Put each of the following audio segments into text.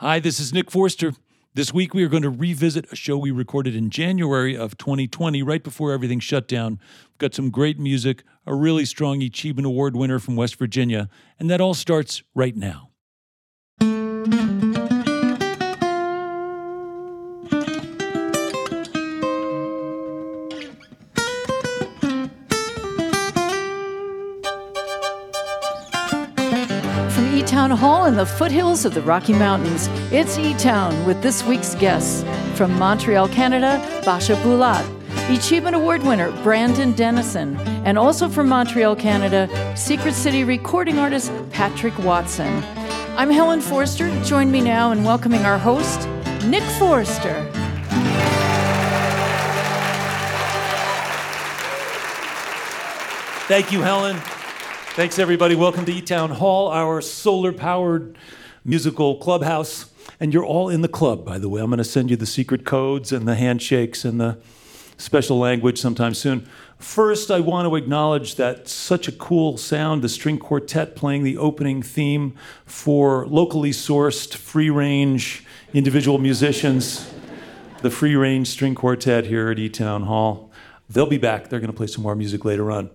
Hi, this is Nick Forster. This week we are going to revisit a show we recorded in January of 2020, right before everything shut down. We've got some great music, a really strong eChievement Award winner from West Virginia, and that all starts right now. Town Hall in the foothills of the Rocky Mountains. It's E Town with this week's guests from Montreal, Canada, Basia Bulat, eChievement Award winner Brandon Dennison, and also from Montreal, Canada, Secret City recording artist Patrick Watson. I'm Helen Forster. Join me now in welcoming our host, Nick Forster. Thank you, Helen. Thanks, everybody. Welcome to E Town Hall, our solar powered musical clubhouse. And you're all in the club, by the way. I'm going to send you the secret codes and the handshakes and the special language sometime soon. First, I want to acknowledge that such a cool sound, the string quartet playing the opening theme for locally sourced, free range individual musicians, the free range string quartet here at E Town Hall. They'll be back. They're going to play some more music later on.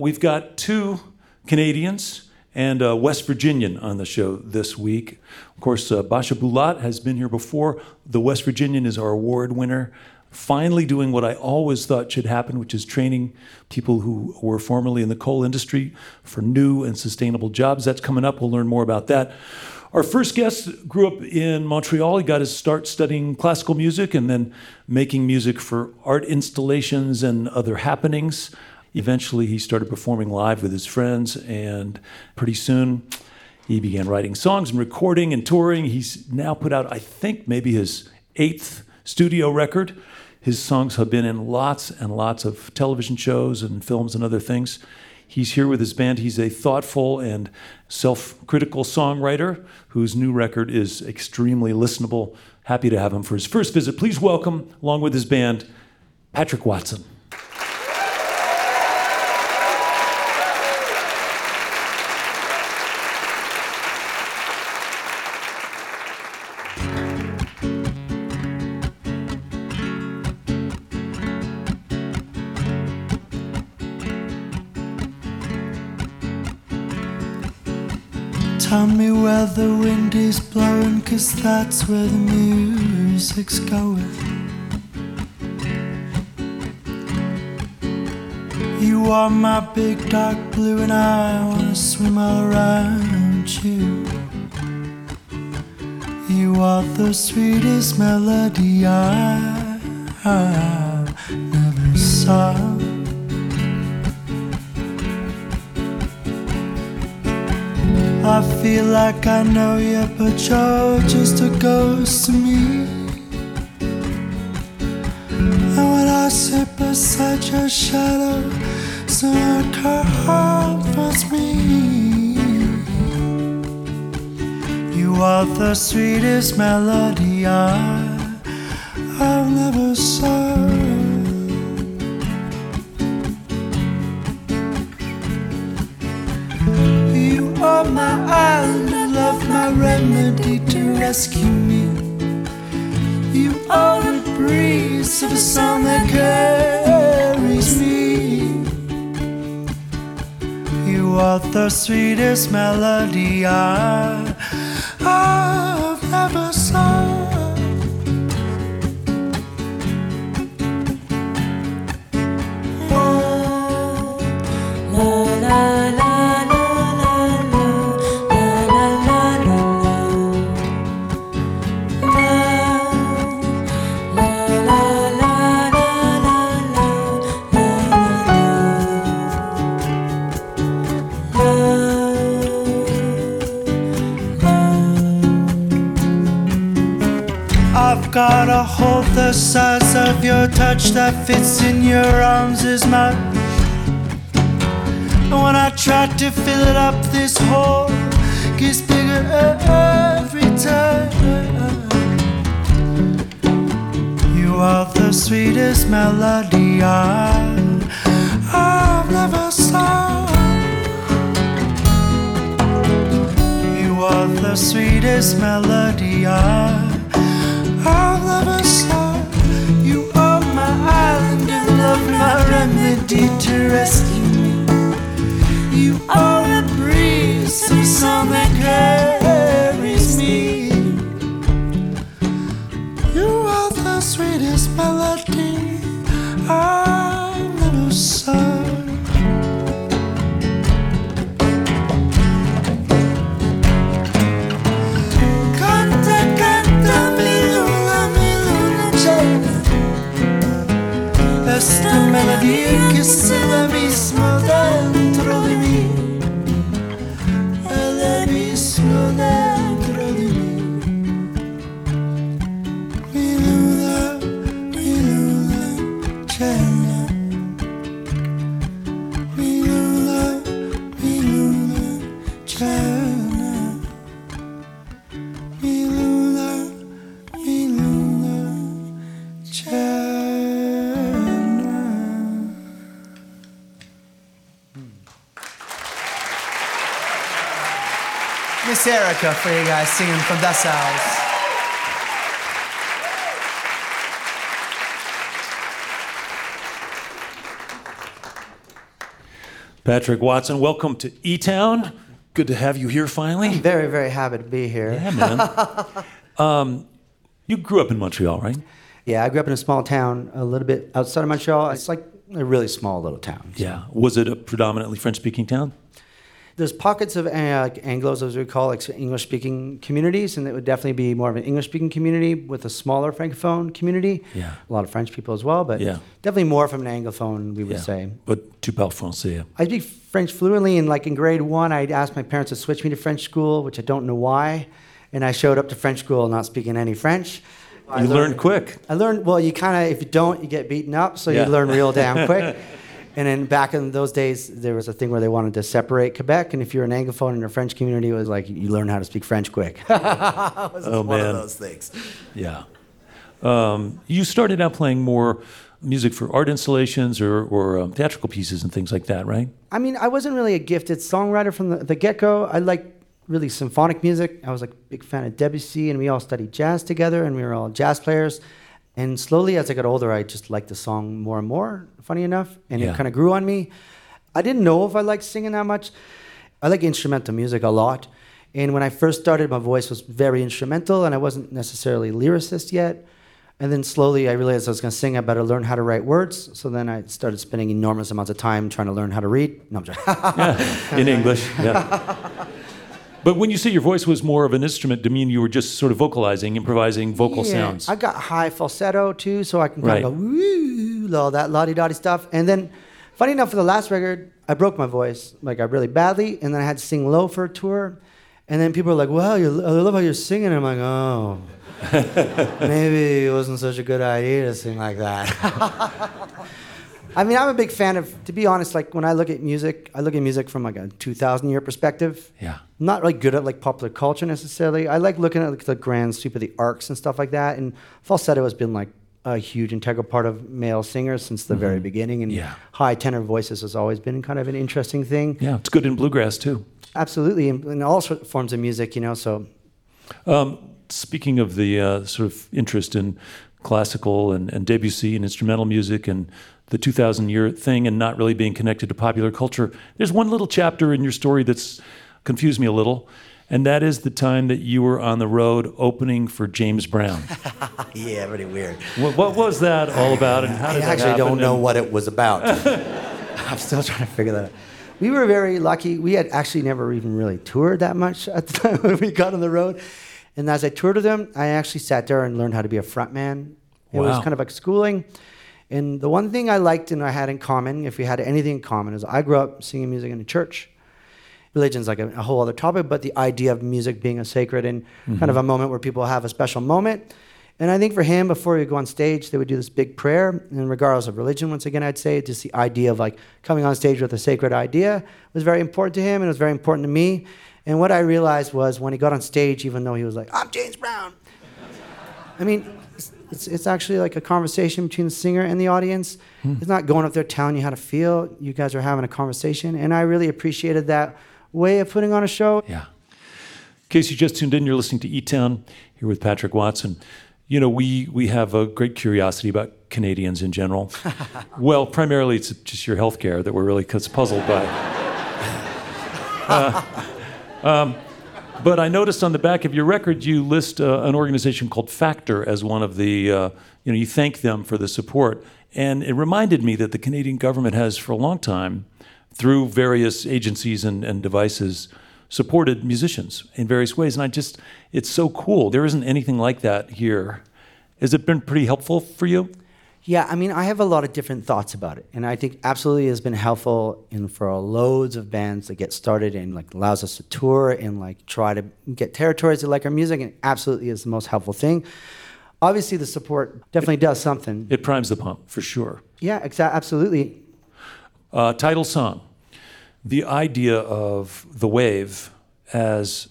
We've got two Canadians and a West Virginian on the show this week. Of course, uh, Basia Bulat has been here before. The West Virginian is our award winner. Finally, doing what I always thought should happen, which is training people who were formerly in the coal industry for new and sustainable jobs. That's coming up. We'll learn more about that. Our first guest grew up in Montreal. He got his start studying classical music and then making music for art installations and other happenings. Eventually, he started performing live with his friends, and pretty soon he began writing songs and recording and touring. He's now put out, I think, maybe his eighth studio record. His songs have been in lots and lots of television shows and films and other things. He's here with his band. He's a thoughtful and self critical songwriter whose new record is extremely listenable. Happy to have him for his first visit. Please welcome, along with his band, Patrick Watson. Wind is blowing, cause that's where the music's going. You are my big dark blue, and I wanna swim all around you. You are the sweetest melody I, I never saw. I feel like I know you, but you're just a ghost to me. And when I sit beside your shadow, someone comforts me. You are the sweetest melody I, I've never sung. To rescue me. You are the breeze of a song that carries me. You are the sweetest melody I, I've ever sung. Got a hold the size of your touch that fits in your arms is mine. And when I try to fill it up, this hole gets bigger every time. You are the sweetest melody I've never sung. You are the sweetest melody I, You are my island of love, my remedy to rescue me. You are a breeze, a song that Miss for you guys singing from Das House. Patrick Watson, welcome to E Town. Good to have you here finally. Very, very happy to be here. Yeah, man. um, you grew up in Montreal, right? Yeah, I grew up in a small town a little bit outside of Montreal. It's like a really small little town. Yeah. Was it a predominantly French speaking town? There's pockets of uh, Anglos, as we call like English speaking communities, and it would definitely be more of an English speaking community with a smaller Francophone community. Yeah. A lot of French people as well, but Yeah. definitely more from an Anglophone, we would Yeah. say. But tu parles français. I speak French fluently, and like in grade one, I asked my parents to switch me to French school, which I don't know why. And I showed up to French school not speaking any French. I You learned quick. I learned well. You kind of if you don't, you get beaten up. So Yeah. you learn real damn quick. and then back in those days, there was a thing where they wanted to separate Quebec, and if you're an anglophone in a French community, it was like you learn how to speak French quick. Oh, one man. of those things. Yeah. Um, you started out playing more music for art installations or, or um, theatrical pieces and things like that, right? I mean, I wasn't really a gifted songwriter from the, the get go. I liked really symphonic music. I was like a big fan of Debussy, and we all studied jazz together, and we were all jazz players. And slowly, as I got older, I just liked the song more and more, funny enough, and Yeah. it kind of grew on me. I didn't know if I liked singing that much. I like instrumental music a lot. And when I first started, my voice was very instrumental, and I wasn't necessarily lyricist yet. And then slowly I realized I was going to sing, I better learn how to write words. So then I started spending enormous amounts of time trying to learn how to read. No, I'm joking. Yeah, in English. Yeah. But when you say your voice was more of an instrument, do you mean you were just sort of vocalizing, improvising vocal Yeah, sounds? I got high falsetto too, so I can kind Right. of go woo, all that lottie dotty stuff. And then, funny enough, for the last record, I broke my voice like I really badly, and then I had to sing low for a tour. And then people were like, "Wow, you, I love how you're singing." I'm like, "Oh, maybe it wasn't such a good idea to sing like that." I mean, I'm a big fan of, to be honest, like when I look at music, I look at music from like a 2,000 year perspective. Yeah. I'm not really good at like popular culture necessarily. I like looking at like, the grand sweep of the arcs and stuff like that. And falsetto has been like a huge integral part of male singers since the very beginning. And Mm-hmm. Yeah. high tenor voices has always been kind of an interesting thing. yeah, it's good in bluegrass too. Absolutely, in, in all sort- forms of music, you know. So Speaking of the uh, sort of interest in classical and, and Debussy and instrumental music and the 2000 year thing and not really being connected to popular culture, there's one little chapter in your story that's confused me a little. And that is the time that you were on the road opening for James Brown. yeah, pretty weird. what, what was that all about and how I did that actually don't know And- what it was about. I'm still trying to figure that out. We were very lucky. We had actually never even really toured that much at the time when we got on the road. And as I toured with them, I actually sat there and learned how to be a frontman. It was kind of like schooling. And the one thing I liked and I had in common, if we had anything in common, is I grew up singing music in a church. Religion's like a, a whole other topic, but the idea of music being a sacred and kind mm-hmm. of a moment where people have a special moment. And I think for him, before he would go on stage, they would do this big prayer. And regardless of religion, once again, I'd say just the idea of like coming on stage with a sacred idea was very important to him and it was very important to me. And what I realized was when he got on stage, even though he was like, I'm James Brown, I mean, it's, it's, actually like a conversation between the singer and the audience. It's not going up there telling you how to feel. You guys are having a conversation. And I really appreciated that way of putting on a show. Yeah. In case you just tuned in, you're listening to E Town here with Patrick Watson. You know, we, we have a great curiosity about Canadians in general. well, primarily it's just your health care that we're really puzzled by. Uh, um, but I noticed on the back of your record you list uh, an organization called Factor as one of the, uh, you know, you thank them for the support. And it reminded me that the Canadian government has, for a long time, through various agencies and, and devices, supported musicians in various ways. And I just, it's so cool. There isn't anything like that here. Has it been pretty helpful for you? Yeah, I mean, I have a lot of different thoughts about it, and I think absolutely has been helpful in for loads of bands that get started and like allows us to tour and like try to get territories that like our music, and absolutely is the most helpful thing. Obviously, the support definitely it, does something. It primes the pump for sure. Yeah, exactly, absolutely. Uh, title song, the idea of the wave as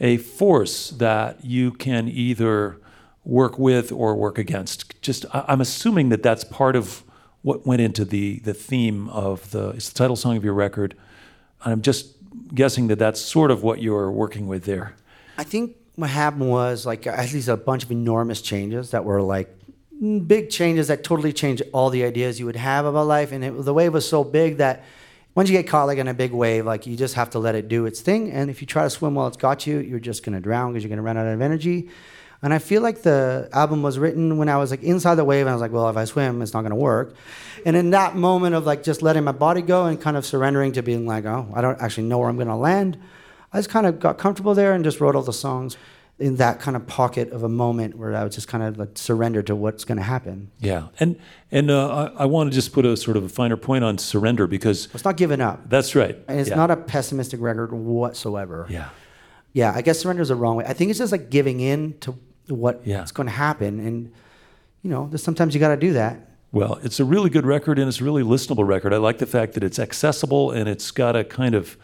a force that you can either work with or work against. Just I'm assuming that that's part of what went into the the theme of the it's the title song of your record. I'm just guessing that that's sort of what you're working with there. I think what happened was like at least a bunch of enormous changes that were like big changes that totally changed all the ideas you would have about life, and it, the wave was so big that once you get caught like in a big wave, like you just have to let it do its thing. And if you try to swim while it's got you, you're just gonna drown because you're gonna run out of energy. And I feel like the album was written when I was like inside the wave, and I was like, well, if I swim, it's not gonna work. And in that moment of like just letting my body go and kind of surrendering to being like, oh, I don't actually know where I'm gonna land, I just kind of got comfortable there and just wrote all the songs in that kind of pocket of a moment where I was just kind of like surrender to what's going to happen. Yeah, and and uh, I, I want to just put a sort of a finer point on surrender because it's not giving up. That's right. And it's yeah. not a pessimistic record whatsoever. Yeah, yeah. I guess surrender is the wrong way. I think it's just like giving in to what's yeah. going to happen, and you know, sometimes you got to do that. Well, it's a really good record and it's a really listenable record. I like the fact that it's accessible and it's got a kind of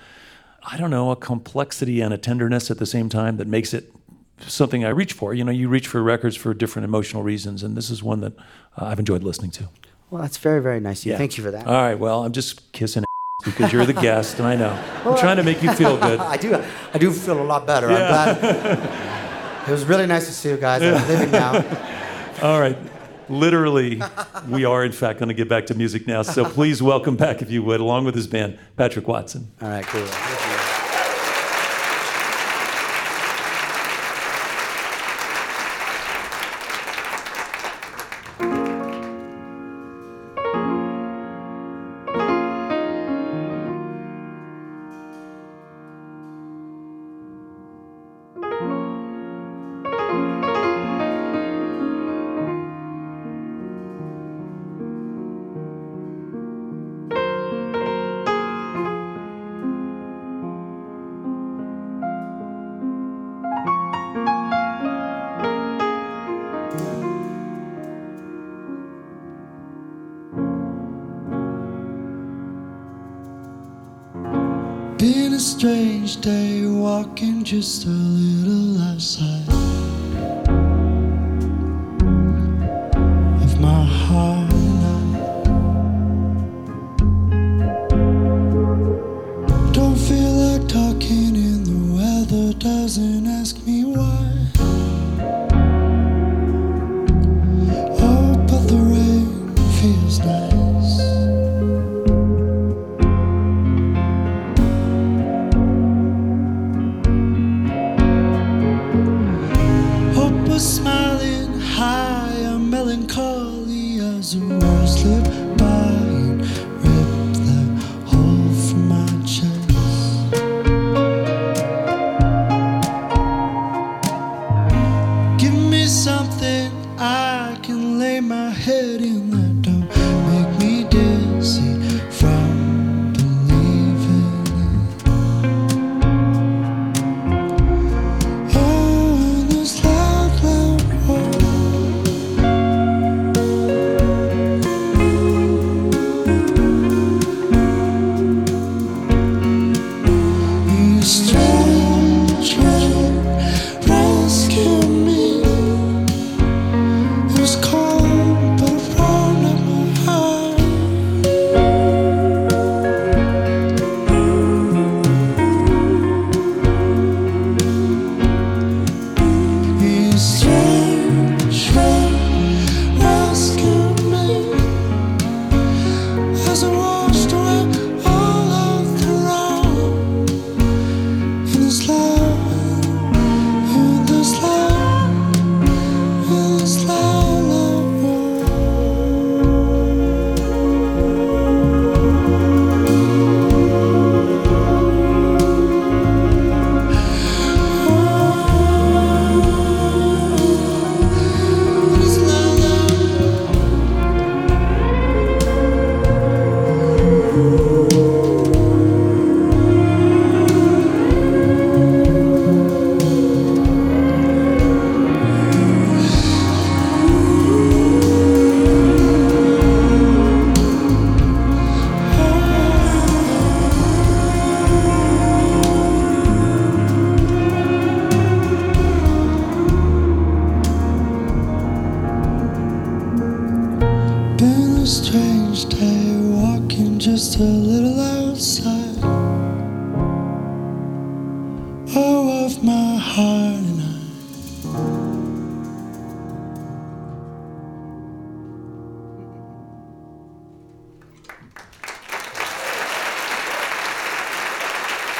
I don't know, a complexity and a tenderness at the same time that makes it something I reach for. You know, you reach for records for different emotional reasons, and this is one that uh, I've enjoyed listening to. Well, that's very, very nice of you. Yeah. Thank you for that. All right. Well, I'm just kissing because you're the guest, and I know. I'm trying to make you feel good. I do. I do feel a lot better. Yeah. I'm glad. it was really nice to see you guys. I'm leaving now. All right. Literally, we are in fact going to get back to music now. So please welcome back, if you would, along with his band, Patrick Watson. All right, cool. Strange day walking just a little outside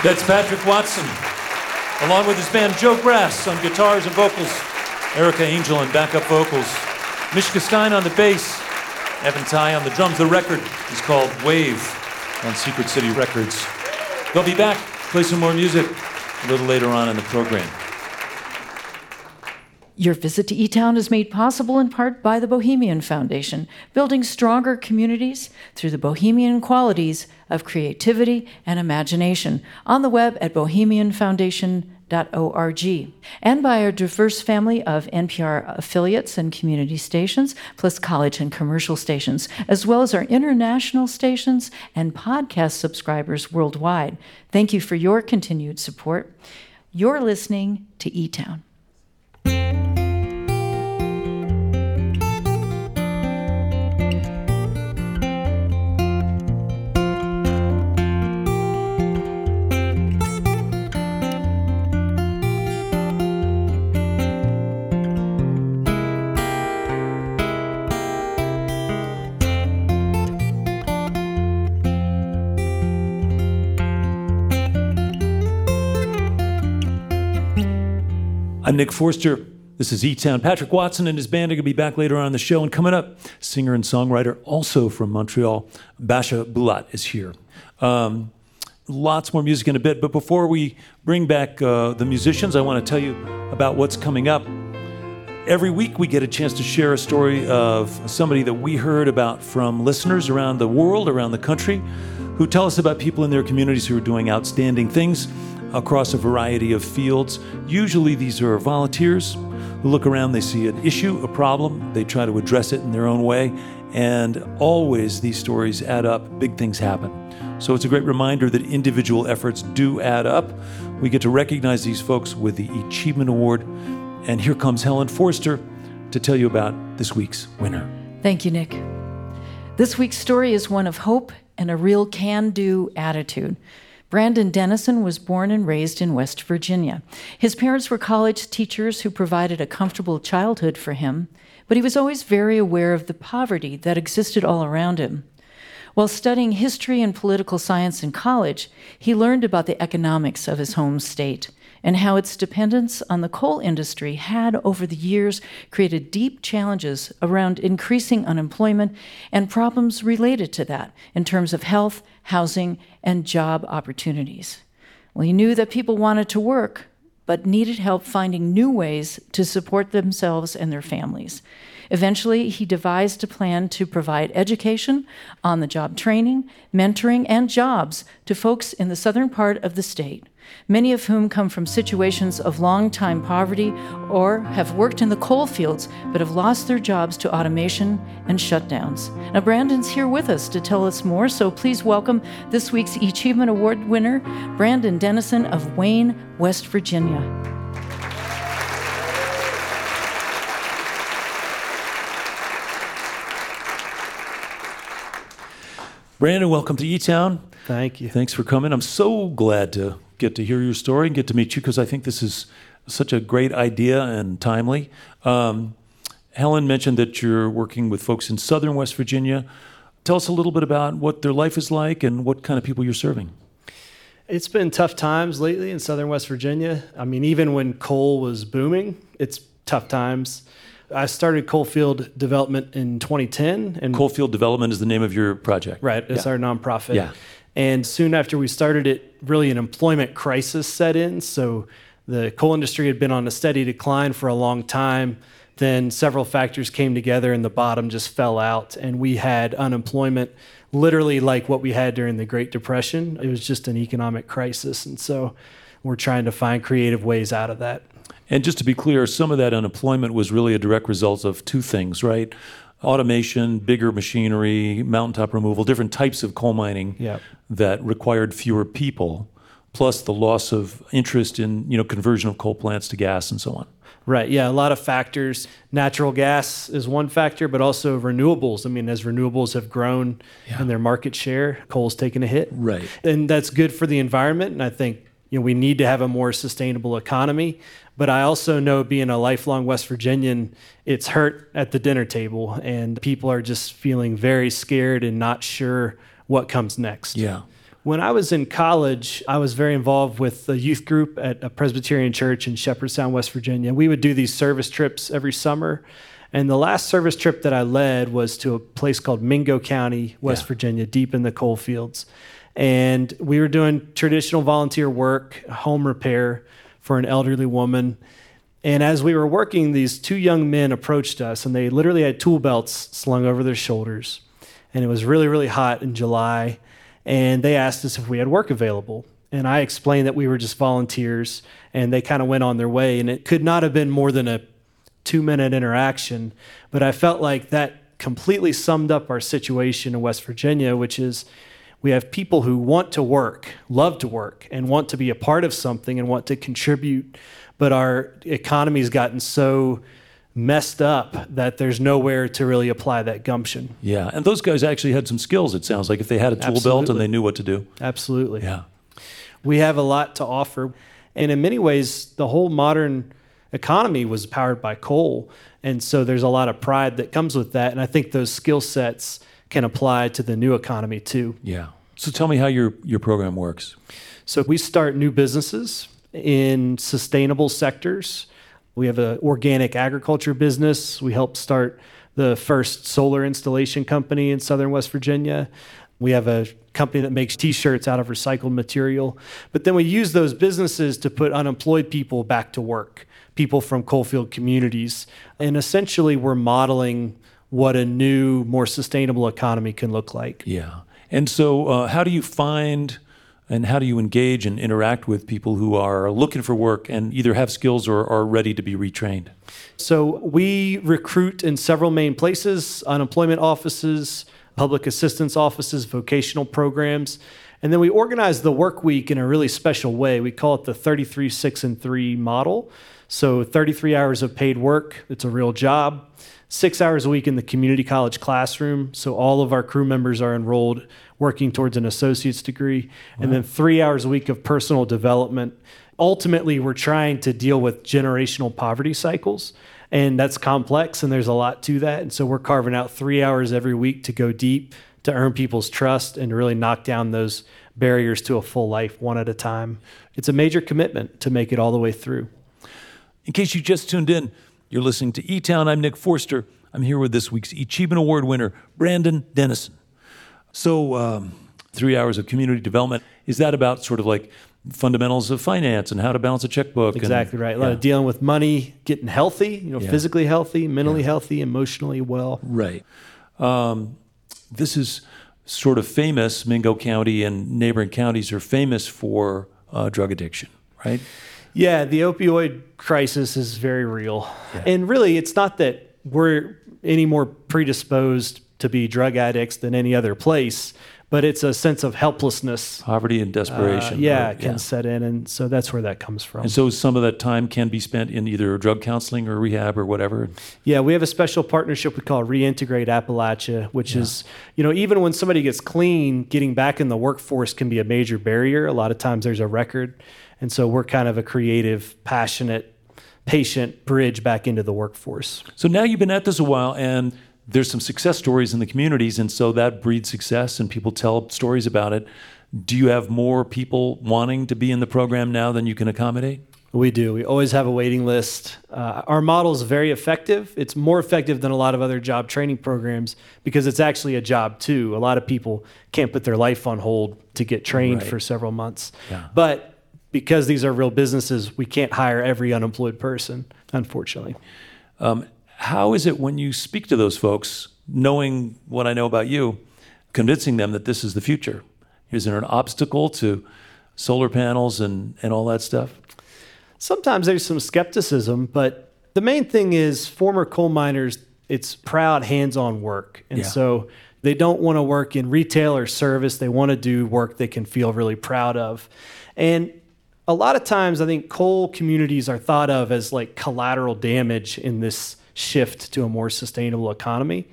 That's Patrick Watson, along with his band Joe Grass on guitars and vocals, Erika Angell on backup vocals, Mishka Stein on the bass, Evan Tighe on the drums. The record is called Wave on Secret City Records. They'll be back, play some more music a little later on in the program. Your visit to E Town is made possible in part by the Bohemian Foundation, building stronger communities through the Bohemian qualities of creativity and imagination on the web at bohemianfoundation.org, and by our diverse family of NPR affiliates and community stations, plus college and commercial stations, as well as our international stations and podcast subscribers worldwide. Thank you for your continued support. You're listening to E Nick Forster. This is E Town. Patrick Watson and his band are going to be back later on the show. And coming up, singer and songwriter, also from Montreal, Basia Bulat is here. Um, lots more music in a bit. But before we bring back uh, the musicians, I want to tell you about what's coming up. Every week, we get a chance to share a story of somebody that we heard about from listeners around the world, around the country, who tell us about people in their communities who are doing outstanding things across a variety of fields. Usually, these are volunteers who look around, they see an issue, a problem, they try to address it in their own way, and always these stories add up, big things happen. So it's a great reminder that individual efforts do add up. We get to recognize these folks with the eChievement Award. And here comes Helen Forster to tell you about this week's winner. Thank you, Nick. This week's story is one of hope and a real can do attitude. Brandon Dennison was born and raised in West Virginia. His parents were college teachers who provided a comfortable childhood for him, but he was always very aware of the poverty that existed all around him. While studying history and political science in college, he learned about the economics of his home state and how its dependence on the coal industry had, over the years, created deep challenges around increasing unemployment and problems related to that in terms of health, housing, and job opportunities. He knew that people wanted to work, but needed help finding new ways to support themselves and their families. Eventually, he devised a plan to provide education, on the job training, mentoring, and jobs to folks in the southern part of the state, many of whom come from situations of long time poverty or have worked in the coal fields but have lost their jobs to automation and shutdowns. Now, Brandon's here with us to tell us more, so please welcome this week's eChievement Award winner, Brandon Dennison of Wayne, West Virginia. Brandon, welcome to E Town. Thank you. Thanks for coming. I'm so glad to get to hear your story and get to meet you because I think this is such a great idea and timely. Um, Helen mentioned that you're working with folks in southern West Virginia. Tell us a little bit about what their life is like and what kind of people you're serving. It's been tough times lately in southern West Virginia. I mean, even when coal was booming, it's tough times. I started Coalfield Development in 2010, and Coalfield Development is the name of your project. right, it's Yeah. our nonprofit. Yeah. And soon after we started it, really an employment crisis set in. So the coal industry had been on a steady decline for a long time. Then several factors came together, and the bottom just fell out, and we had unemployment literally like what we had during the Great Depression. It was just an economic crisis, and so we're trying to find creative ways out of that. And just to be clear, some of that unemployment was really a direct result of two things, right? Automation, bigger machinery, mountaintop removal, different types of coal mining Yep. That required fewer people, plus the loss of interest in you know conversion of coal plants to gas and so on. Right. Yeah. A lot of factors. Natural gas is one factor, but also renewables. I mean, as renewables have grown Yeah. in their market share, coal's taken a hit. Right. And that's good for the environment. And I think you know we need to have a more sustainable economy. But I also know, being a lifelong West Virginian, it's hurt at the dinner table, and people are just feeling very scared and not sure what comes next. Yeah. When I was in college, I was very involved with a youth group at a Presbyterian church in Shepherdstown, West Virginia. We would do these service trips every summer. And the last service trip that I led was to a place called Mingo County, West Yeah. Virginia, deep in the coal fields. And we were doing traditional volunteer work, home repair for an elderly woman. And as we were working, these two young men approached us, and they literally had tool belts slung over their shoulders. And it was really, really hot in July. And they asked us if we had work available. And I explained that we were just volunteers, and they kind of went on their way. And it could not have been more than a two minute interaction. But I felt like that completely summed up our situation in West Virginia, which is we have people who want to work, love to work, and want to be a part of something and want to contribute. But our economy's gotten so messed up that there's nowhere to really apply that gumption. Yeah. And those guys actually had some skills, it sounds like, if they had a tool belt and they knew what to do. Absolutely. Yeah. we have a lot to offer. And in many ways, the whole modern economy was powered by coal. And so there's a lot of pride that comes with that. And I think those skill sets can apply to the new economy too. Yeah. So tell me how your, your program works. So we start new businesses in sustainable sectors. We have an organic agriculture business. We helped start the first solar installation company in southern West Virginia. We have a company that makes t shirts out of recycled material. But then we use those businesses to put unemployed people back to work, people from coalfield communities. And essentially, we're modeling what a new, more sustainable economy can look like. Yeah. And so, uh, how do you find and how do you engage and interact with people who are looking for work and either have skills or are ready to be retrained? So we recruit in several main places unemployment offices, public assistance offices, vocational programs. And then we organize the work week in a really special way. We call it the 33, 6, and 3 model. So 33 hours of paid work, it's a real job. Six hours a week in the community college classroom. So all of our crew members are enrolled working towards an associate's degree. And then three hours a week of personal development ultimately we're trying to deal with generational poverty cycles and that's complex and there's a lot to that and so we're carving out three hours every week to go deep to earn people's trust and to really knock down those barriers to a full life one at a time it's a major commitment to make it all the way through In case you just tuned in, you're listening to E Town. I'm Nick Forster. I'm here with this week's eChievement Award winner, Brandon Dennison. So, um, three hours of community development. Is that about sort of like fundamentals of finance and how to balance a checkbook? and- exactly right a lot yeah. of dealing with money getting healthy you know Yeah. physically healthy mentally healthy emotionally well Right. Um, this is sort of famous. Mingo County and neighboring counties are famous for uh, drug addiction, right? Yeah, the opioid crisis is very real. And really, it's not that we're any more predisposed to be drug addicts than any other place, but it's a sense of helplessness. Poverty and uh, desperation. yeah, right? can set in. And so that's where that comes from. And so some of that time can be spent in either drug counseling or rehab or whatever. Yeah, we have a special partnership we call Reintegrate Appalachia, which is, you know, even when somebody gets clean, getting back in the workforce can be a major barrier. A lot of times there's a record. And so we're kind of a creative, passionate, patient bridge back into the workforce. So now you've been at this a while and there's some success stories in the communities. And so that breeds success and people tell stories about it. Do you have more people wanting to be in the program now than you can accommodate? We do. We always have a waiting list. Uh, our model is very effective. It's more effective than a lot of other job training programs because it's actually a job too. A lot of people can't put their life on hold to get trained Right. for several months. Yeah. But because these are real businesses, we can't hire every unemployed person, unfortunately. Um, how is it when you speak to those folks, knowing what I know about you, convincing them that this is the future? Is there an obstacle to solar panels and, and all that stuff? Sometimes there's some skepticism, but the main thing is former coal miners, it's proud hands on work. And Yeah. so they don't want to work in retail or service. They want to do work they can feel really proud of. And a lot of times I think coal communities are thought of as like collateral damage in this shift to a more sustainable economy.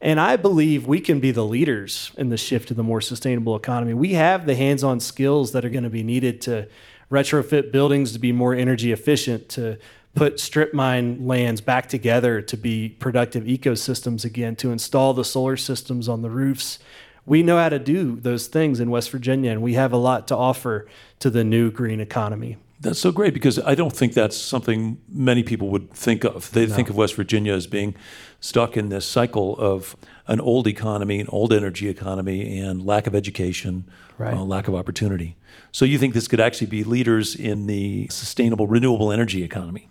And I believe we can be the leaders in the shift to the more sustainable economy. We have the hands on skills that are going to be needed to retrofit buildings to be more energy efficient, to put strip mine lands back together to be productive ecosystems again, to install the solar systems on the roofs. We know how to do those things in West Virginia, and we have a lot to offer to the new green economy. That's so great because I don't think that's something many people would think of. They no. think of West Virginia as being stuck in this cycle of an old economy, an old energy economy, and lack of education, right. uh, lack of opportunity. So you think this could actually be leaders in the sustainable renewable energy economy?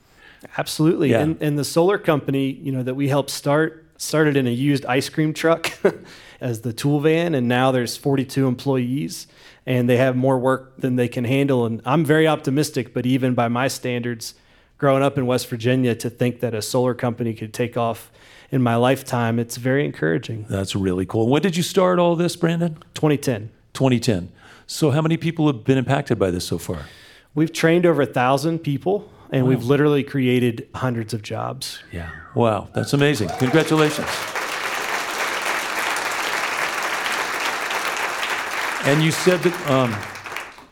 Absolutely. Yeah. And, and the solar company, you know, that we helped start started in a used ice cream truck as the tool van, and now there's 42 employees and they have more work than they can handle. And I'm very optimistic, but even by my standards, growing up in West Virginia, to think that a solar company could take off in my lifetime, it's very encouraging. That's really cool. When did you start all this, Brandon? 2010. 2010. So, how many people have been impacted by this so far? We've trained over a thousand people, and wow. we've literally created hundreds of jobs. Yeah. Wow, that's amazing. Congratulations. And you said that um,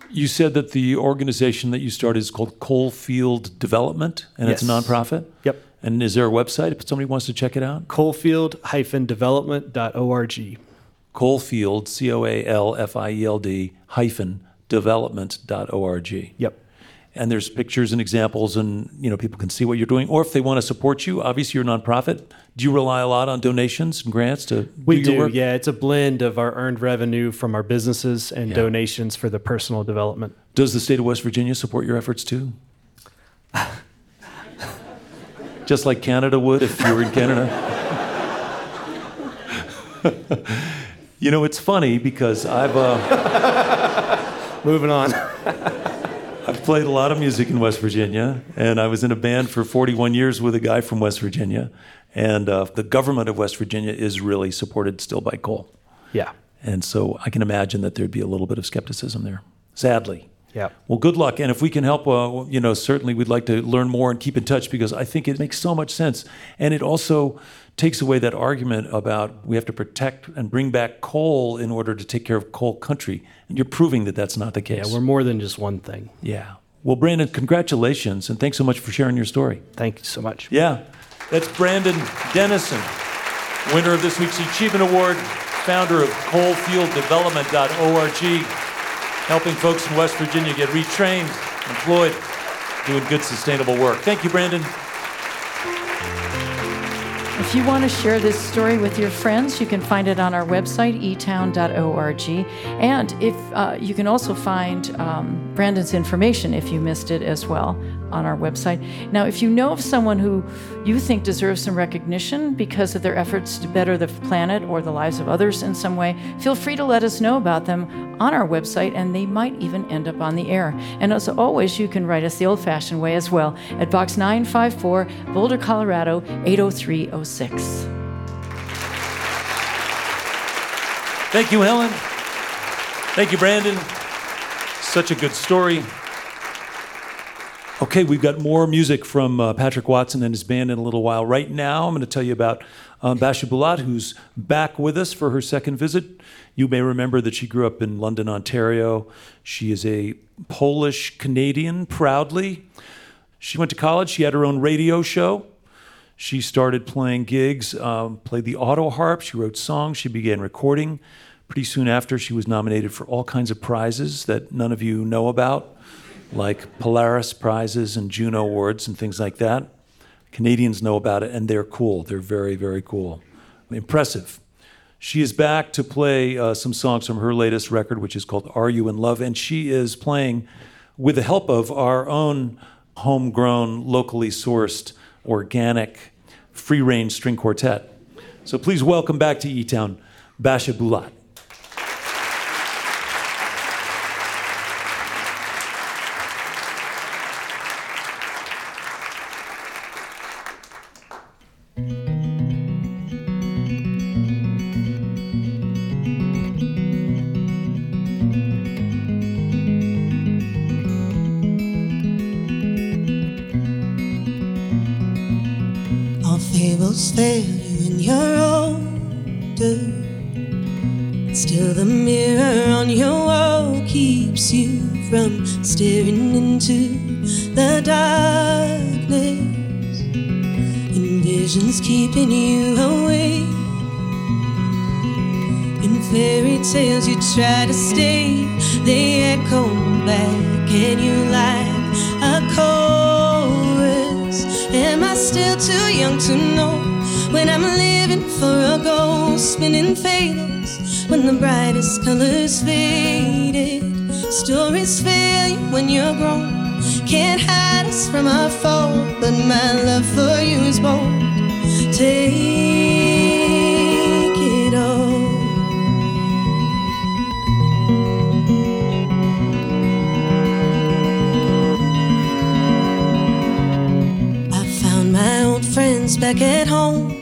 you said that the organization that you started is called Coalfield Development, and yes. it's a nonprofit. Yep. And is there a website if somebody wants to check it out? Coalfield-development.org. Coalfield, C O A L F I E L D hyphen development.org. Yep and there's pictures and examples and you know people can see what you're doing. Or if they want to support you obviously you're a nonprofit. Do you rely a lot on donations and grants to we do, do yeah. It's a blend of our earned revenue from our businesses and yeah. donations for the personal development. Does the state of west virginia support your efforts too? Just like canada would if you were in canada. You know it's funny because i've uh, moving on I've played a lot of music in West Virginia, and I was in a band for 41 years with a guy from West Virginia. And uh, the government of West Virginia is really supported still by coal. Yeah. And so I can imagine that there'd be a little bit of skepticism there, sadly. Yeah. Well, good luck. And if we can help, uh, you know, certainly we'd like to learn more and keep in touch because I think it makes so much sense. And it also takes away that argument about we have to protect and bring back coal in order to take care of coal country. And you're proving that that's not the case. Yeah, we're more than just one thing. Yeah. Well, Brandon, congratulations. And thanks so much for sharing your story. Thank you so much. Yeah. That's Brandon Dennison, winner of this week's eChievement Award, founder of coalfielddevelopment.org helping folks in West Virginia get retrained, employed, doing good sustainable work. Thank you, Brandon. If you want to share this story with your friends, you can find it on our website, etown.org. And if uh, you can also find um, Brandon's information if you missed it as well on our website. Now, if you know of someone who you think deserves some recognition because of their efforts to better the planet or the lives of others in some way, feel free to let us know about them on our website, and they might even end up on the air. And as always, you can write us the old fashioned way as well at Box 954, Boulder, Colorado 80306. Thank you, Helen. Thank you, Brandon. Such a good story. Okay, we've got more music from uh, Patrick Watson and his band in a little while. Right now, I'm going to tell you about um, Basia Bulat, who's back with us for her second visit. You may remember that she grew up in London, Ontario. She is a Polish Canadian, proudly. She went to college. She had her own radio show. She started playing gigs, um, played the auto harp. She wrote songs. She began recording. Pretty soon after, she was nominated for all kinds of prizes that none of you know about like Polaris Prizes and Juno Awards and things like that. Canadians know about it, and they're cool. They're very, very cool. Impressive. She is back to play uh, some songs from her latest record, which is called Are You in Love? And she is playing with the help of our own homegrown, locally sourced, organic, free range string quartet. So please welcome back to E Town, Basia Bulat. Try to stay, they echo back, and you like a chorus. Am I still too young to know when I'm living for a ghost, spinning fables when the brightest colors faded? Stories fail you when you're grown. Can't hide us from our fall, but my love for you is bold. Take back at home.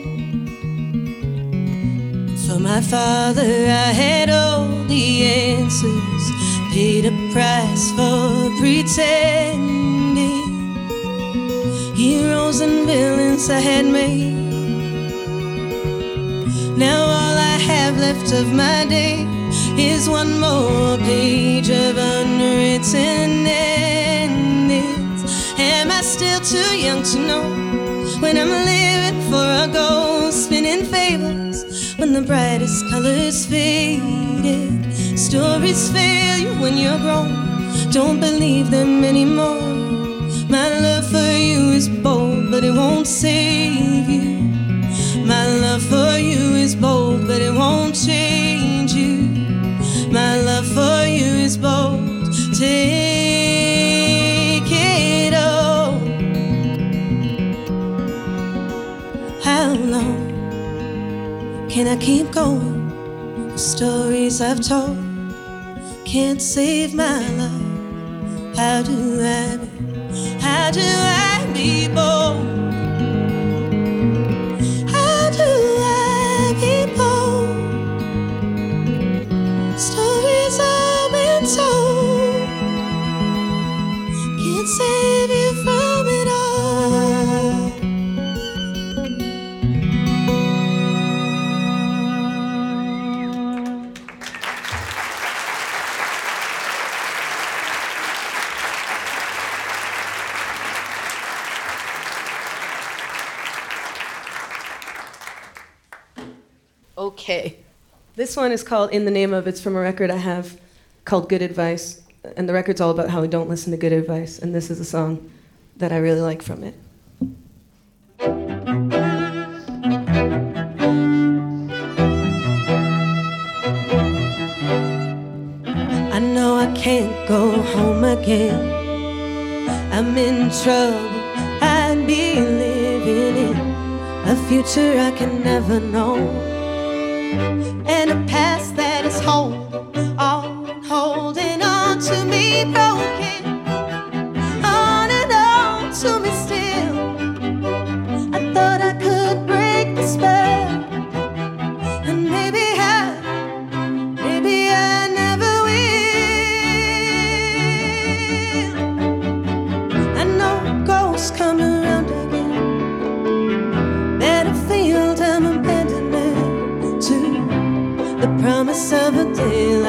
For my father, I had all the answers. Paid a price for pretending. Heroes and villains I had made. Now all I have left of my day is one more page of unwritten endings. Am I still too young to know when I'm living for a ghost, spinning fables when the brightest colors faded? Stories fail you when you're grown. Don't believe them anymore. My love for you is bold, but it won't save you. My love for you is bold, but it won't change you. My love for you is bold. Take can I keep going? The stories I've told can't save my love. How do I be? How do I be bold? One is called In the Name of. It's from a record I have called Good Advice. And the record's all about how we don't listen to good advice. And this is a song that I really like from it. I know I can't go home again. I'm in trouble. I'd be living in a future I can never know promise of a day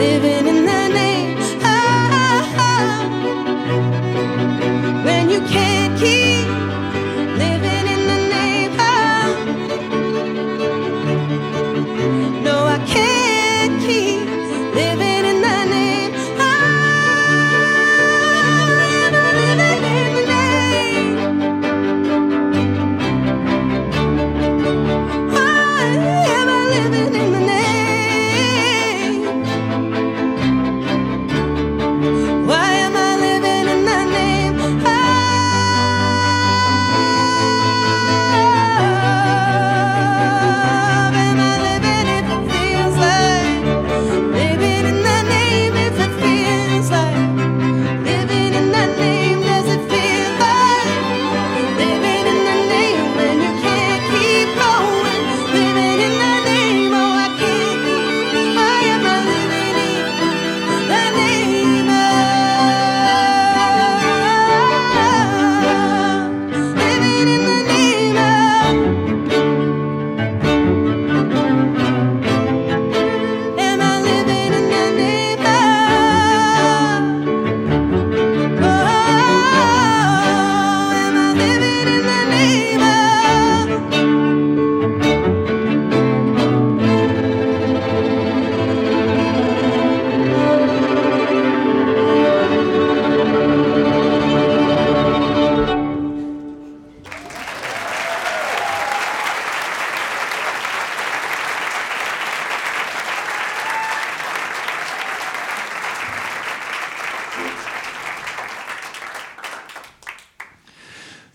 living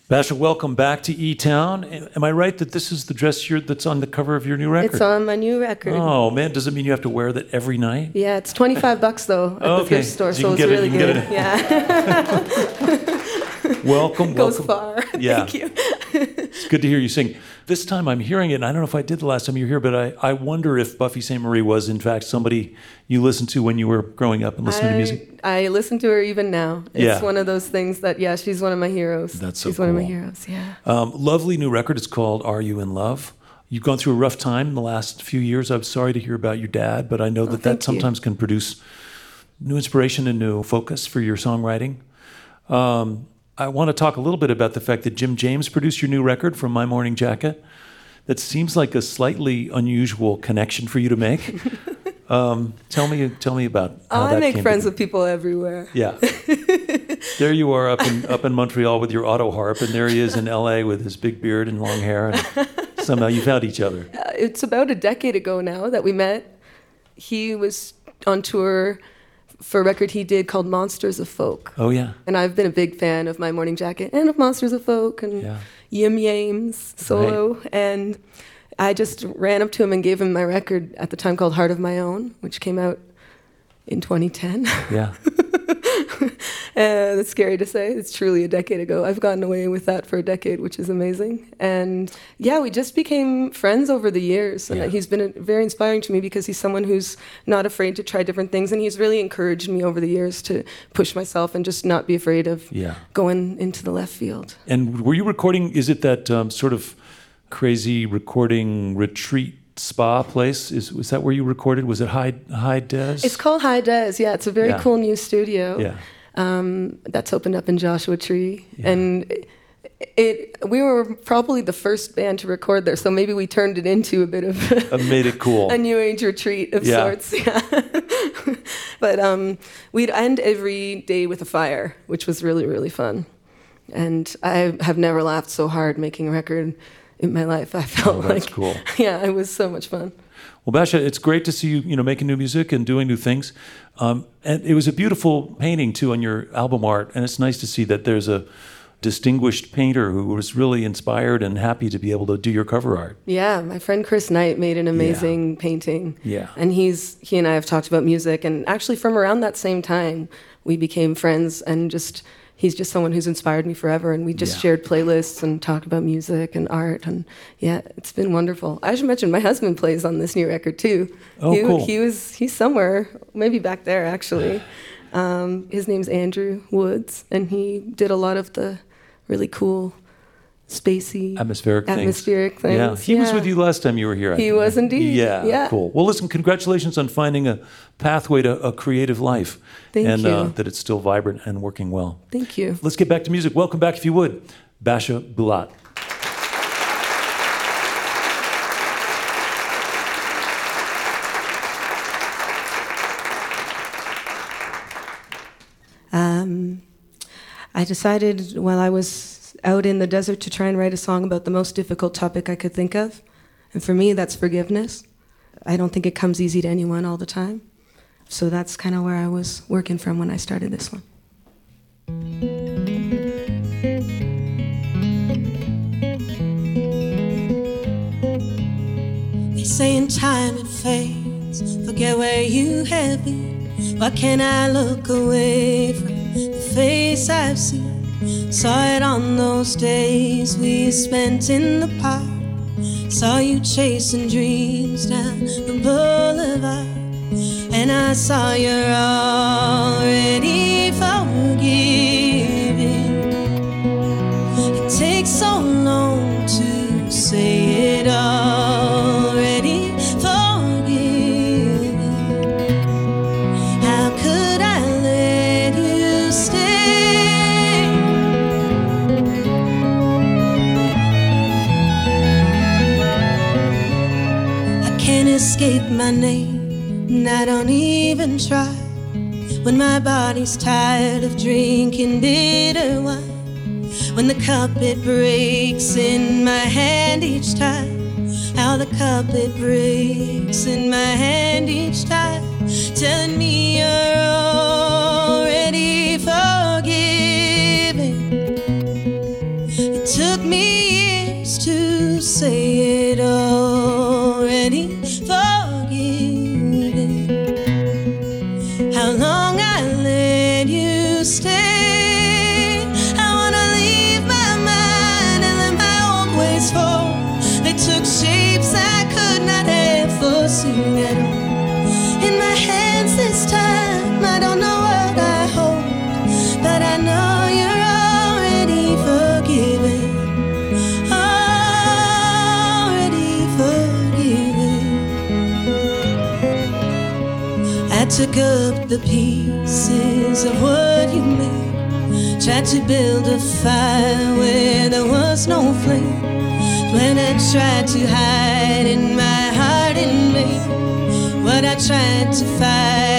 Basia, welcome back to E Town. Am I right that this is the dress shirt that's on the cover of your new record? It's on my new record. Oh man, does it mean you have to wear that every night? Yeah, it's 25 bucks though at the thrift store, so so, it's it- really good. get Yeah, Welcome, goes welcome. far. Yeah. Thank you. Good to hear you sing. This time I'm hearing it, and I don't know if I did the last time you were here, but I, I wonder if Buffy Sainte-Marie was, in fact, somebody you listened to when you were growing up and listening to music. I, I listen to her even now. It's Yeah. one of those things that, yeah, she's one of my heroes. That's so She's one of my heroes, yeah. Um, lovely new record. It's called Are You in Love? You've gone through a rough time in the last few years. I'm sorry to hear about your dad, but I know that that Oh, you. sometimes can produce new inspiration and new focus for your songwriting. Um, I want to talk a little bit about the fact that Jim James produced your new record from My Morning Jacket. That seems like a slightly unusual connection for you to make. um, tell me, tell me about how I that make friends with people everywhere. yeah. there you are up in up in Montreal with your auto harp, and there he is in L.A. with his big beard and long hair, and somehow you found each other. Uh, It's about a decade ago now that we met. He was on tour for a record he did called Monsters of Folk. Oh yeah, And I've been a big fan of My Morning Jacket and of Monsters of Folk and Yeah. Yim Yames solo. And I just ran up to him and gave him my record at the time called Heart of My Own, which came out in 2010. yeah. Uh, that's scary to say. It's truly a decade ago. I've gotten away with that for a decade, which is amazing. And yeah, we just became friends over the years. And Yeah. he's been very inspiring to me because he's someone who's not afraid to try different things. And he's really encouraged me over the years to push myself and just not be afraid of Yeah. going into the left field. And were you recording? Is it that um, sort of crazy recording retreat spa place? Is was that where you recorded? Was it High High Des? It's called High Des. Yeah, it's a very Yeah. cool new studio. yeah. um, that's opened up in Joshua Tree, Yeah. and it, it we were probably the first band to record there, so maybe we turned it into a bit of Uh, made it cool. a new age retreat of Yeah. sorts. Yeah, but um, we'd end every day with a fire, which was really really fun, and I have never laughed so hard making a record in my life. I felt Oh, that's like cool. yeah, it was so much fun. Well, Basia, it's great to see you, you know, making new music and doing new things. Um, and it was a beautiful painting too on your album art, and it's nice to see that there's a distinguished painter who was really inspired and happy to be able to do your cover art. Yeah, my friend Chris Knight made an amazing painting. Yeah. And he's he and I have talked about music and actually from around that same time we became friends and just he's just someone who's inspired me forever and we just Yeah. shared playlists and talked about music and art and yeah, it's been wonderful. I should mention my husband plays on this new record too. Oh, he, cool. he was he's somewhere, maybe back there actually. Um, his name's Andrew Woods and he did a lot of the really cool spacey Atmospheric things. atmospheric things. Yeah, he was with you last time you were here. I He think. was indeed. Yeah, Yeah. cool. Well, listen, congratulations on finding a pathway to a creative life, Thank and Uh, that it's still vibrant and working well. Thank you. Let's get back to music. Welcome back, if you would, Basia Bulat. Um, I decided while I was out in the desert to try and write a song about the most difficult topic I could think of. And for me, that's forgiveness. I don't think it comes easy to anyone all the time. So that's kind of where I was working from when I started this one. They say in time it fades. Forget where you have been. Why can't I look away from the face I've seen? Saw it on those days we spent in the park. Saw you chasing dreams down the boulevard. And I saw you're already forgiving. My name, and I don't even try. When my body's tired of drinking bitter wine. When the cup it breaks in my hand each time. How the cup it breaks in my hand each time. Telling me you're already forgiven. It took me years to say it already took up the pieces of what you made. Tried to build a fire where there was no flame. When I tried to hide in my heart in vain. What I tried to fight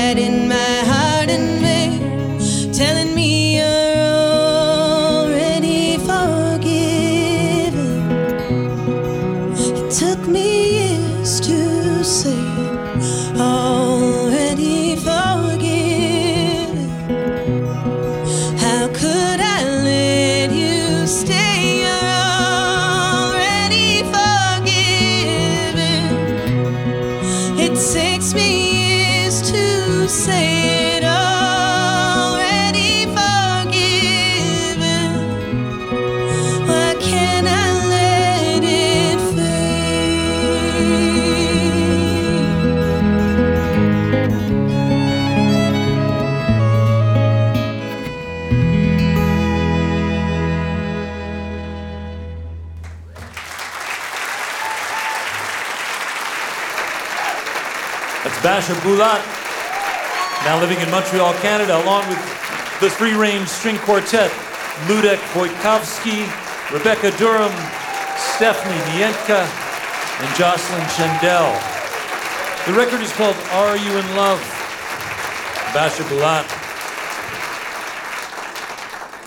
That's Basia Bulat, now living in Montreal, Canada, along with the free range string quartet Ludek Wojtkowski, Rebecca Durham, Stephanie Dientka, and Jocelyn Chandel. The record is called Are You in Love? Basia Bulat.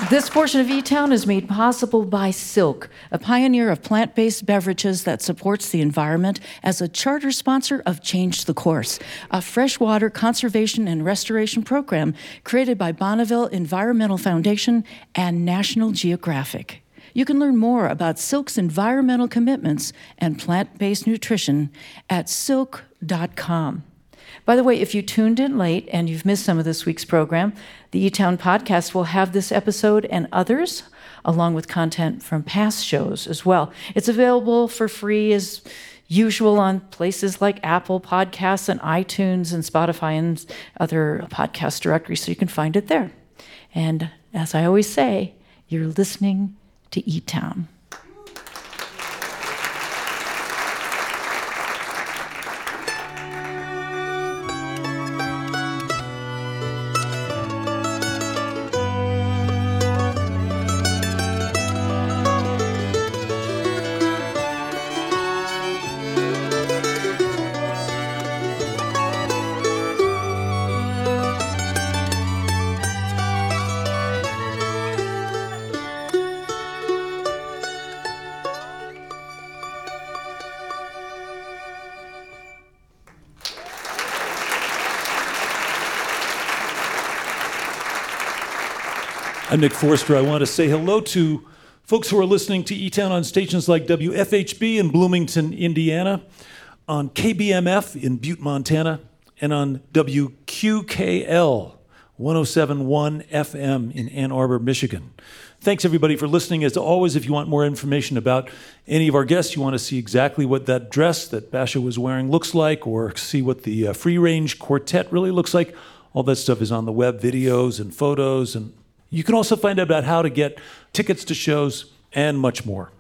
This portion of E Town is made possible by Silk, a pioneer of plant based beverages that supports the environment as a charter sponsor of Change the Course, a freshwater conservation and restoration program created by Bonneville Environmental Foundation and National Geographic. You can learn more about Silk's environmental commitments and plant based nutrition at silk.com. By the way, if you tuned in late and you've missed some of this week's program, the E Town podcast will have this episode and others, along with content from past shows as well. It's available for free as usual on places like Apple Podcasts and iTunes and Spotify and other podcast directories, so you can find it there. And as I always say, you're listening to E I'm Nick Forster. I want to say hello to folks who are listening to E Town on stations like WFHB in Bloomington, Indiana, on KBMF in Butte, Montana, and on WQKL 1071 FM in Ann Arbor, Michigan. Thanks everybody for listening. As always, if you want more information about any of our guests, you want to see exactly what that dress that Basia was wearing looks like, or see what the uh, free range quartet really looks like, all that stuff is on the web, videos and photos and you can also find out about how to get tickets to shows and much more.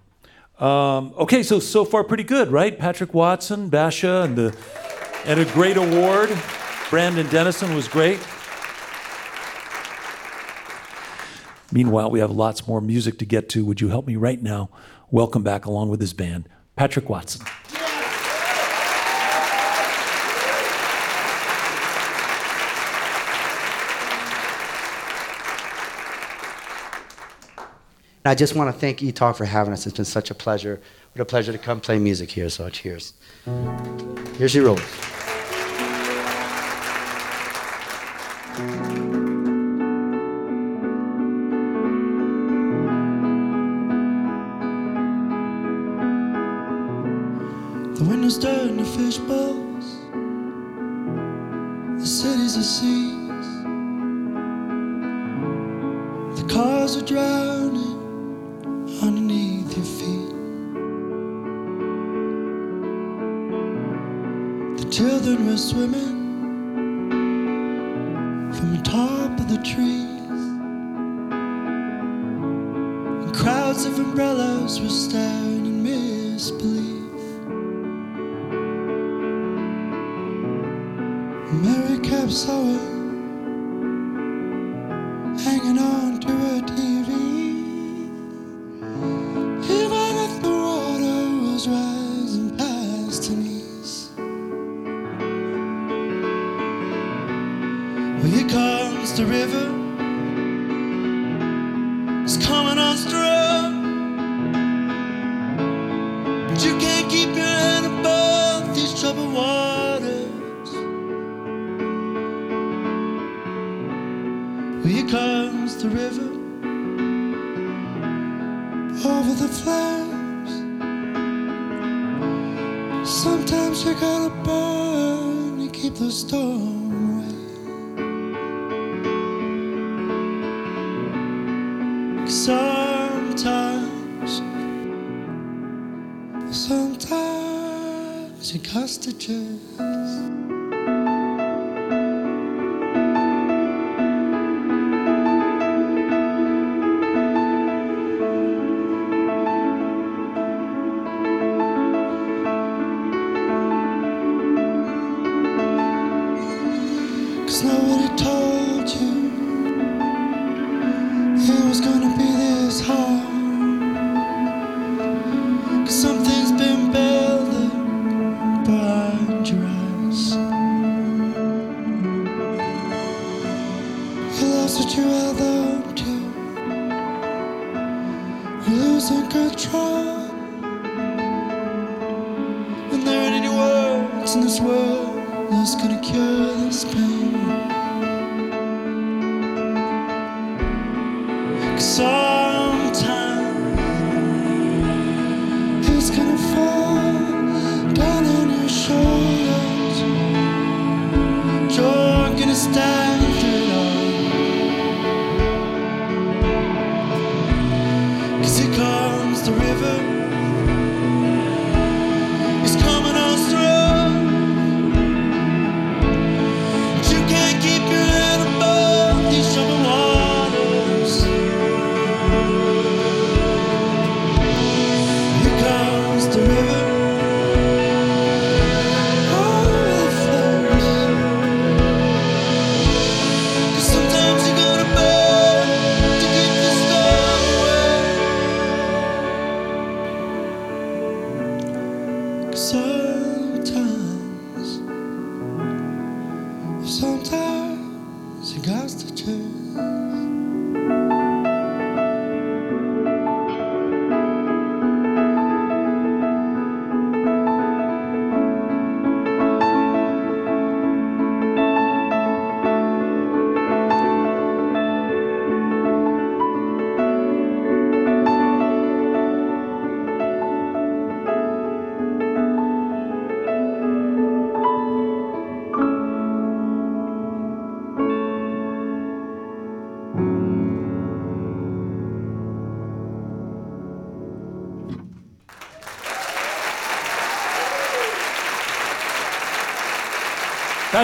Um, okay, so so far pretty good, right? Patrick Watson, Basia, and the and a great award. Brandon Dennison was great. Meanwhile, we have lots more music to get to. Would you help me right now? Welcome back, along with his band, Patrick Watson. And I just want to thank E-Talk for having us. It's been such a pleasure. What a pleasure to come play music here, so cheers. Here she rolls. The windows to fish bowls. The cities are seas. Were swimming the river over the flames. Sometimes you gotta burn to keep the storm away. Sometimes, sometimes you got to.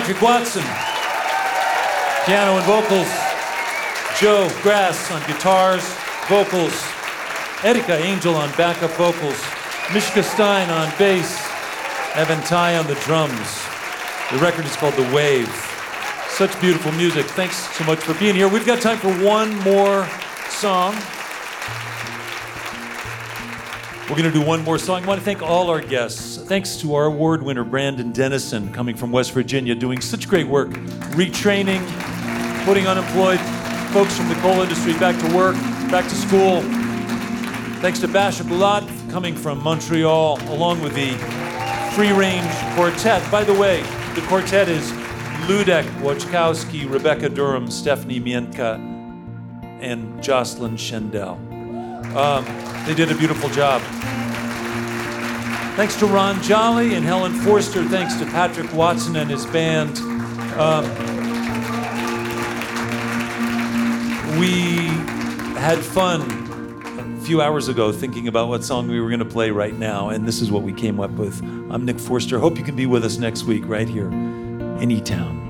Patrick Watson, piano and vocals. Joe Grass on guitars, vocals. Erika Angell on backup vocals. Mishka Stein on bass. Evan Tighe on the drums. The record is called The Wave. Such beautiful music. Thanks so much for being here. We've got time for one more song. We're going to do one more song. I want to thank all our guests. Thanks to our award winner, Brandon Dennison, coming from West Virginia, doing such great work, retraining, putting unemployed folks from the coal industry back to work, back to school. Thanks to Basia Bulat, coming from Montreal, along with the Free Range Quartet. By the way, the quartet is Ludek Wojtkowski, Rebecca Durham, Stephanie Mienka, and Jocelyn Schendel. Um, they did a beautiful job. Thanks to Ron Jolly and Helen Forster. Thanks to Patrick Watson and his band. Um, we had fun a few hours ago thinking about what song we were going to play right now, and this is what we came up with. I'm Nick Forster. Hope you can be with us next week right here in E Town.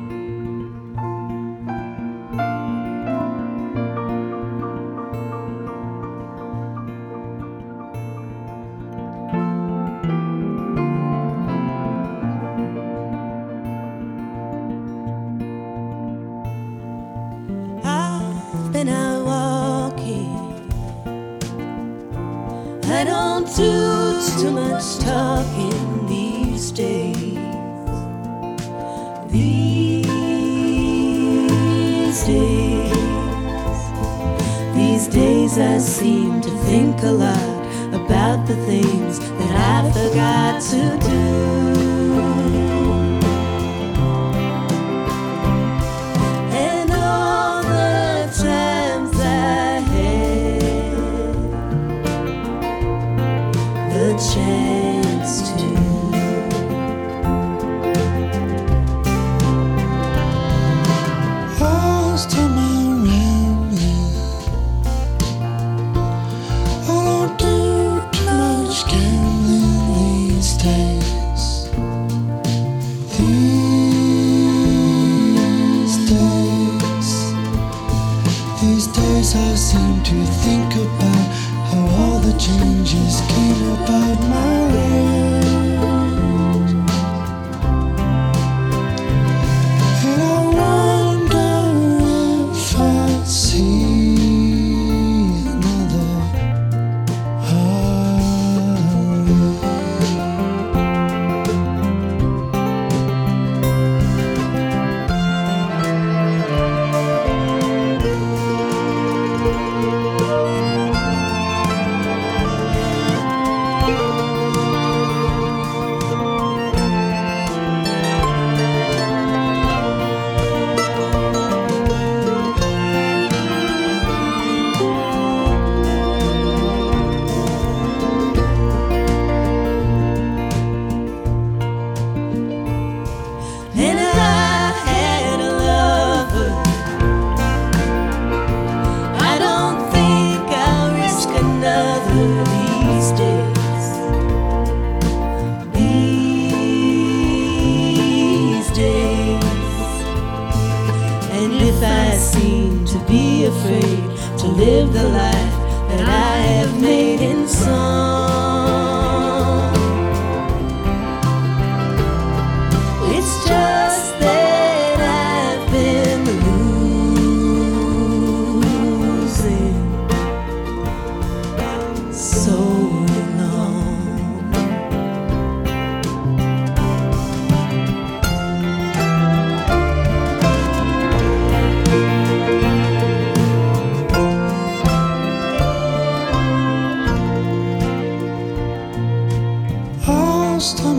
Lost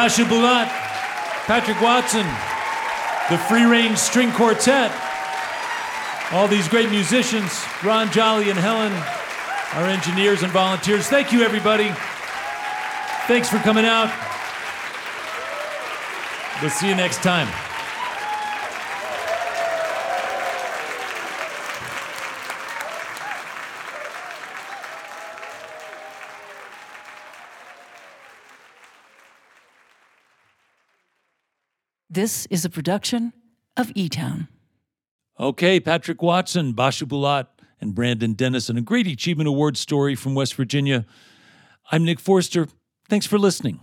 Basia Bulat, Patrick Watson, the Free Range String Quartet, all these great musicians, Ron Jolly and Helen, our engineers and volunteers. Thank you, everybody. Thanks for coming out. We'll see you next time. This is a production of E Town. Okay, Patrick Watson, Basia Bulat, and Brandon Dennison, a great eChievement Award story from West Virginia. I'm Nick Forster. Thanks for listening.